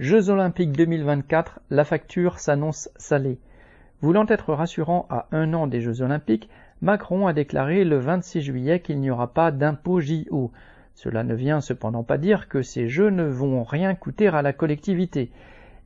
Jeux olympiques 2024, la facture s'annonce salée. Voulant être rassurant à un an des Jeux olympiques, Macron a déclaré le 26 juillet qu'il n'y aura pas d'impôt JO. Cela ne vient cependant pas dire que ces Jeux ne vont rien coûter à la collectivité.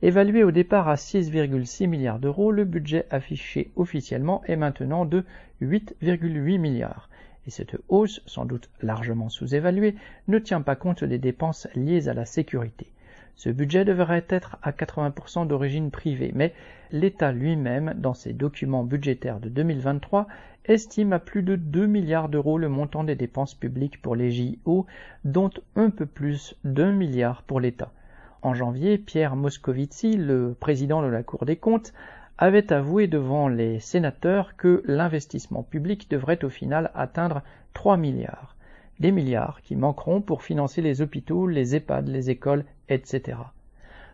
Évalué au départ à 6,6 milliards d'euros, le budget affiché officiellement est maintenant de 8,8 milliards. Et cette hausse, sans doute largement sous-évaluée, ne tient pas compte des dépenses liées à la sécurité. Ce budget devrait être à 80% d'origine privée, mais l'État lui-même, dans ses documents budgétaires de 2023, estime à plus de 2 milliards d'euros le montant des dépenses publiques pour les JO, dont un peu plus d'un milliard pour l'État. En janvier, Pierre Moscovici, le président de la Cour des comptes, avait avoué devant les sénateurs que l'investissement public devrait au final atteindre 3 milliards des milliards qui manqueront pour financer les hôpitaux, les EHPAD, les écoles, etc.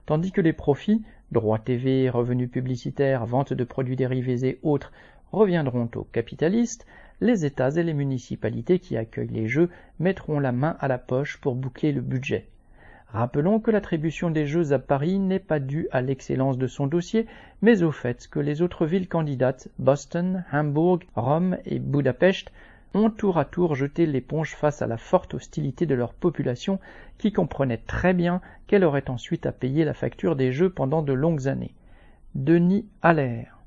Tandis que les profits, droits TV, revenus publicitaires, vente de produits dérivés et autres, reviendront aux capitalistes, les États et les municipalités qui accueillent les Jeux mettront la main à la poche pour boucler le budget. Rappelons que l'attribution des Jeux à Paris n'est pas due à l'excellence de son dossier, mais au fait que les autres villes candidates, Boston, Hambourg, Rome et Budapest, ont tour à tour jeté l'éponge face à la forte hostilité de leur population qui comprenait très bien qu'elle aurait ensuite à payer la facture des jeux pendant de longues années. Denis Allaire